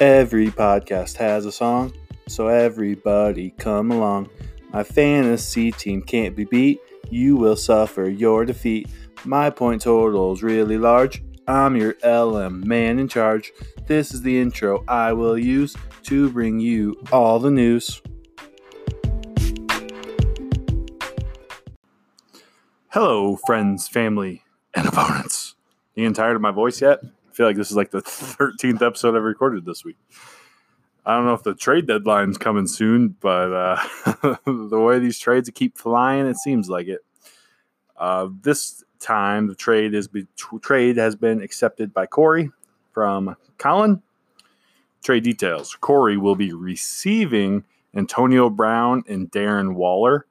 Every podcast has a song, so everybody come along. My fantasy team can't be beat. You will suffer your defeat. My point total's really large. I'm your LM man in charge. This is the intro I will use to bring you all the news. Hello, friends, family, and opponents. You getting tired of my voice yet? I feel like this is like the 13th episode I've recorded this week. I don't know if the trade deadline's coming soon, but uh, the way these trades keep flying, it seems like it. Uh, this time, the trade is be- trade has been accepted by Corey from Colin. Trade details: Corey will be receiving Antonio Brown and Darren Waller.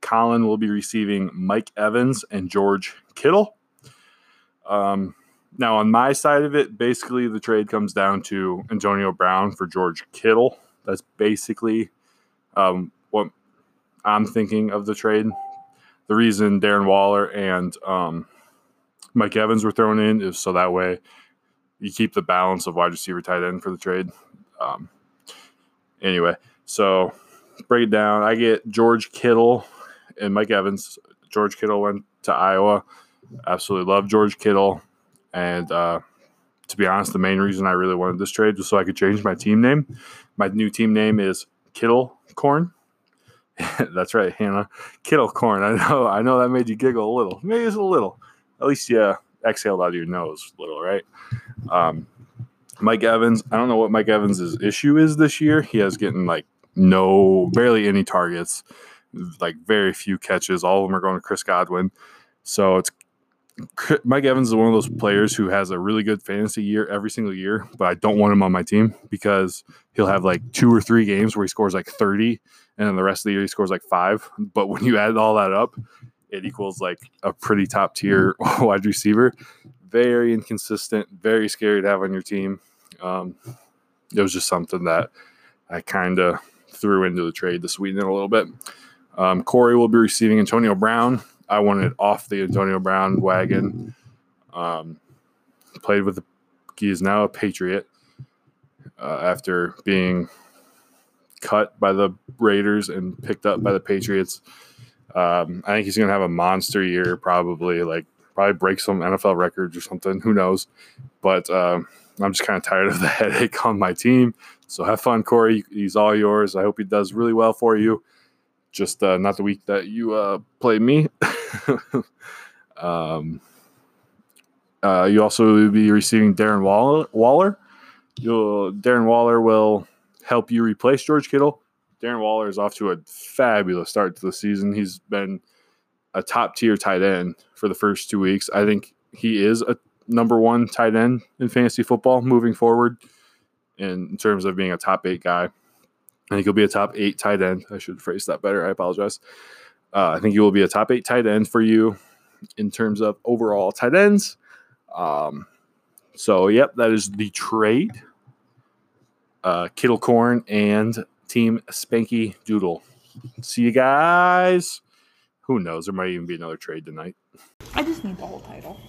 Colin will be receiving Mike Evans and George Kittle. Um, now, on my side of it, basically the trade comes down to Antonio Brown for George Kittle. That's basically um, what I'm thinking of the trade. The reason Darren Waller and um, Mike Evans were thrown in is so that way you keep the balance of wide receiver tight end for the trade. Um, anyway, so break it down. I get George Kittle and Mike Evans. George Kittle went to Iowa. Absolutely love George Kittle. And uh, to be honest, the main reason I really wanted this trade was so I could change my team name. My new team name is Kittle Corn. That's right, Hannah. Kittle Corn. I know. I know that made you giggle a little. Maybe it's a little. At least you exhaled out of your nose a little, right? Um, Mike Evans. I don't know what Mike Evans' issue is this year. He has getting like no, barely any targets, like very few catches. All of them are going to Chris Godwin. So it's Mike Evans is one of those players who has a really good fantasy year every single year, but I don't want him on my team because he'll have like two or three games where he scores like 30 and then the rest of the year he scores like five. But when you add all that up, it equals like a pretty top tier wide receiver. Very inconsistent, very scary to have on your team. Um, it was just something that I kind of threw into the trade to sweeten it a little bit. Um, Corey will be receiving Antonio Brown I wanted off the Antonio Brown wagon. Um, played with the he is now a Patriot uh, after being cut by the Raiders and picked up by the Patriots. Um, I think he's going to have a monster year, probably like probably break some NFL records or something. Who knows? But uh, I'm just kind of tired of the headache on my team. So have fun, Corey. He's all yours. I hope he does really well for you just uh, not the week that you uh, played me. um, uh, you also will be receiving Darren Waller. Waller. You'll, Darren Waller will help you replace George Kittle. Darren Waller is off to a fabulous start to the season. He's been a top tier tight end for the first two weeks. I think he is a number one tight end in fantasy football moving forward in, in terms of being a top eight guy. I think he'll be a top eight tight end. I should phrase that better. I apologize. Uh, I think he will be a top eight tight end for you in terms of overall tight ends. Um, so, yep, that is the trade. Uh, Kittle Corn and Team Spanky Doodle. See you guys. Who knows? There might even be another trade tonight. I just need the whole title.